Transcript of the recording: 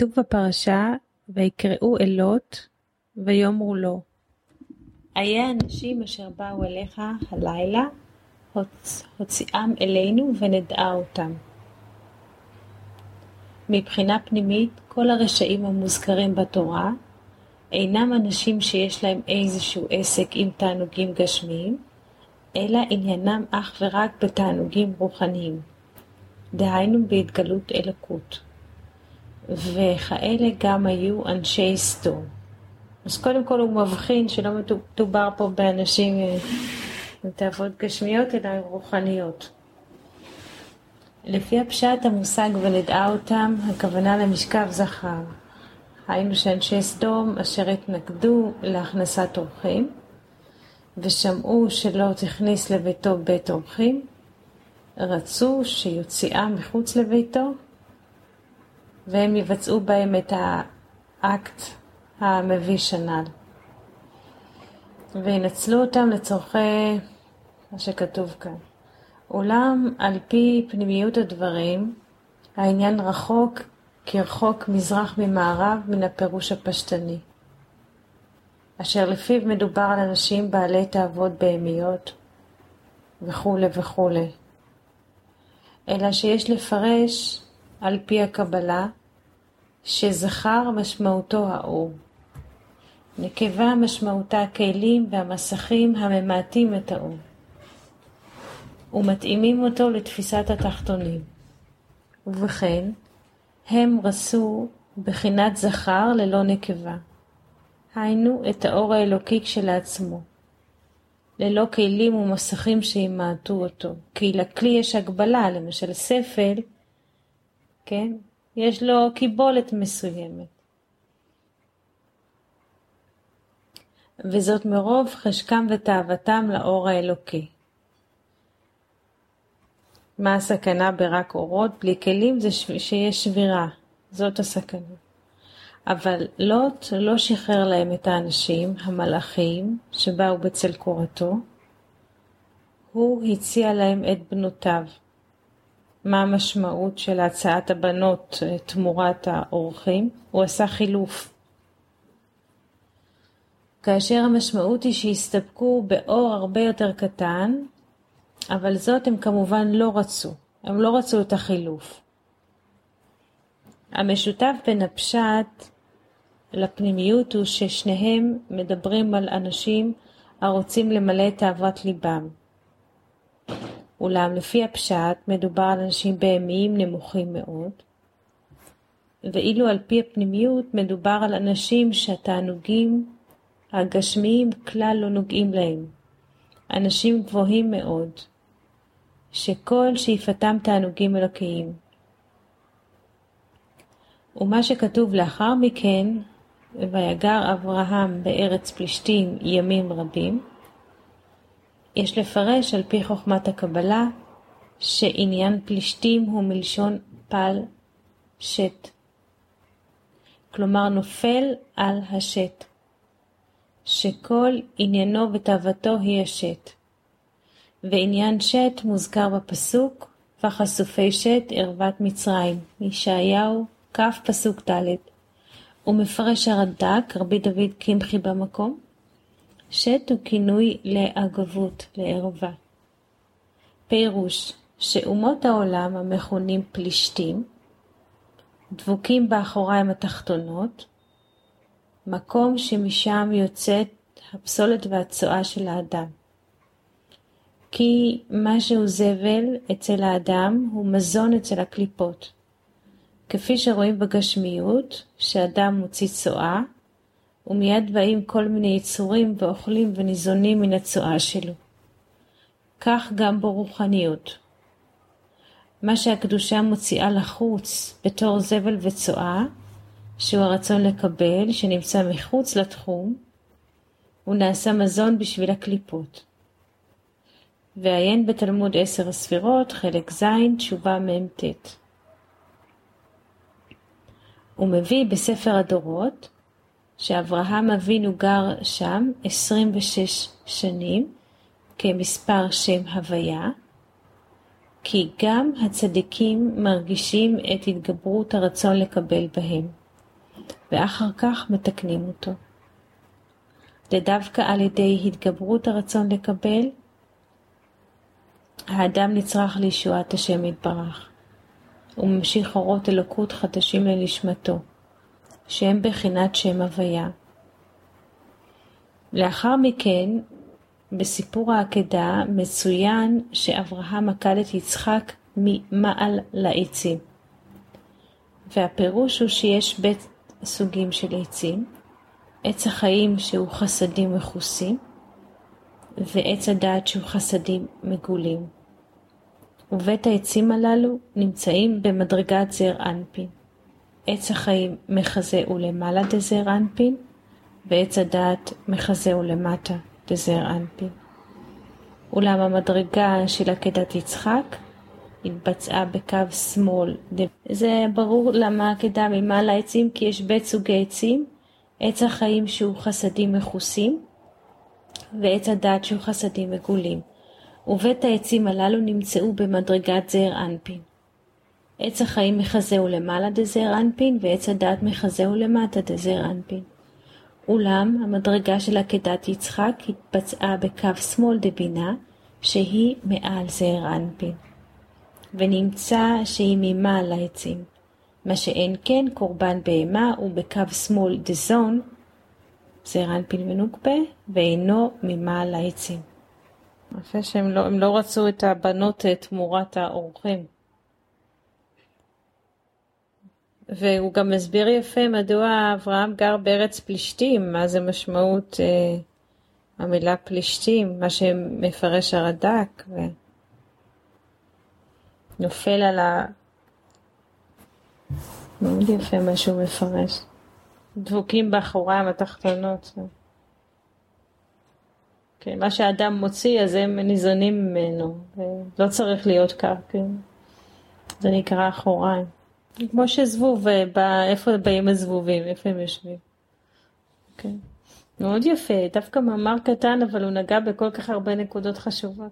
כתוב בפרשה, ויקראו אלות, ויאמרו לו, איה אנשים אשר באו אליך הלילה, הוצ... הוציאם אלינו ונדעה אותם. מבחינה פנימית, כל הרשעים המוזכרים בתורה אינם אנשים שיש להם איזשהו עסק עם תענוגים גשמיים, אלא עניינם אך ורק בתענוגים רוחניים, דהיינו בהתגלות אלוקות. וכאלה גם היו אנשי סדום. אז קודם כל הוא מבחין שלא מדובר פה באנשים עם אה, תאוות גשמיות, אלא רוחניות. לפי הפשט המושג ונדעה אותם, הכוונה למשכב זכר. היינו שאנשי סדום אשר התנגדו להכנסת אורחים, ושמעו שלא תכניס לביתו בית אורחים, רצו שיוציאה מחוץ לביתו, והם יבצעו בהם את האקט המביש הנ"ל. וינצלו אותם לצורכי מה שכתוב כאן. אולם על פי פנימיות הדברים, העניין רחוק כרחוק מזרח ממערב מן הפירוש הפשטני, אשר לפיו מדובר על אנשים בעלי תאוות בהמיות וכולי וכולי, אלא שיש לפרש על פי הקבלה שזכר משמעותו האור. נקבה משמעותה הכלים והמסכים הממעטים את האור. ומתאימים אותו לתפיסת התחתונים. ובכן, הם רסו בחינת זכר ללא נקבה, היינו את האור האלוקי כשלעצמו, ללא כלים ומסכים שימעטו אותו, כי לכלי יש הגבלה, למשל ספל, כן, יש לו קיבולת מסוימת. וזאת מרוב חשקם ותאוותם לאור האלוקי. מה הסכנה ברק אורות בלי כלים? זה שיש שבירה, זאת הסכנה. אבל לוט לא שחרר להם את האנשים, המלאכים, שבאו בצל קורתו, הוא הציע להם את בנותיו. מה המשמעות של הצעת הבנות אה, תמורת האורחים? הוא עשה חילוף. כאשר המשמעות היא שהסתפקו באור הרבה יותר קטן, אבל זאת הם כמובן לא רצו, הם לא רצו את החילוף. המשותף בין הפשט לפנימיות הוא ששניהם מדברים על אנשים הרוצים למלא את תאוות ליבם. אולם לפי הפשט מדובר על אנשים בהמיים נמוכים מאוד, ואילו על פי הפנימיות מדובר על אנשים שהתענוגים הגשמיים כלל לא נוגעים להם, אנשים גבוהים מאוד, שכל שאיפתם תענוגים אלוקיים. ומה שכתוב לאחר מכן, ויגר אברהם בארץ פלישתים ימים רבים, יש לפרש על פי חוכמת הקבלה שעניין פלישתים הוא מלשון פל שת, כלומר נופל על השת, שכל עניינו ותאוותו היא השת. ועניין שת מוזכר בפסוק, וחשופי שת ערוות מצרים, ישעיהו כ' פסוק ד', ומפרש הרד"ק, רבי דוד קמחי במקום, שת הוא כינוי לאגבות, לערווה. פירוש שאומות העולם המכונים פלישתים, דבוקים באחוריים התחתונות, מקום שמשם יוצאת הפסולת והצואה של האדם. כי מה שהוא זבל אצל האדם הוא מזון אצל הקליפות. כפי שרואים בגשמיות, שאדם מוציא צואה, ומיד באים כל מיני יצורים ואוכלים וניזונים מן הצואה שלו. כך גם ברוחניות. מה שהקדושה מוציאה לחוץ בתור זבל וצואה, שהוא הרצון לקבל, שנמצא מחוץ לתחום, הוא נעשה מזון בשביל הקליפות. ועיין בתלמוד עשר הספירות, חלק ז', תשובה מ"ט. הוא מביא בספר הדורות שאברהם אבינו גר שם 26 שנים כמספר שם הוויה, כי גם הצדיקים מרגישים את התגברות הרצון לקבל בהם, ואחר כך מתקנים אותו. ודווקא על ידי התגברות הרצון לקבל, האדם נצרך לישועת השם יתברך. הוא ממשיך אורות אלוקות חדשים לנשמתו, שהם בחינת שם הוויה. לאחר מכן, בסיפור העקדה מצוין שאברהם עקד את יצחק ממעל לעצים. והפירוש הוא שיש בית סוגים של עצים, עץ החיים שהוא חסדים מכוסים, ועץ הדעת שהוא חסדים מגולים. ובית העצים הללו נמצאים במדרגת זר אנפין. עץ החיים מחזה ולמעלה דזר אנפין, ועץ הדעת מחזה ולמטה דזר אנפין. אולם המדרגה של עקדת יצחק התבצעה בקו שמאל. זה ברור למה עקדה ממעלה עצים, כי יש בית סוגי עצים, עץ החיים שהוא חסדים מכוסים, ועץ הדעת שהוא חסדים מגולים. ובית העצים הללו נמצאו במדרגת זעיר אנפין. עץ החיים מחזהו למעלה דזעיר אנפין, ועץ הדעת מחזהו למטה דזעיר אנפין. אולם המדרגה של עקדת יצחק התבצעה בקו שמאל דבינה, שהיא מעל זעיר אנפין. ונמצא שהיא ממעל העצים. מה שאין כן קורבן בהמה הוא בקו שמאל דזון, זעיר אנפין ונוקבה, ואינו ממעל העצים. יפה שהם לא, לא רצו את הבנות תמורת האורחים. והוא גם מסביר יפה מדוע אברהם גר בארץ פלישתים, מה זה משמעות אה, המילה פלישתים, מה שמפרש הרד"ק, ונופל על ה... מאוד יפה מה שהוא מפרש. דבוקים באחוריים התחתונות. כן, מה שאדם מוציא אז הם ניזונים ממנו, לא צריך להיות כך, כן. זה נקרא אחוריים. כמו שזבוב, בא, איפה באים הזבובים, איפה הם יושבים. כן. מאוד יפה, דווקא מאמר קטן, אבל הוא נגע בכל כך הרבה נקודות חשובות.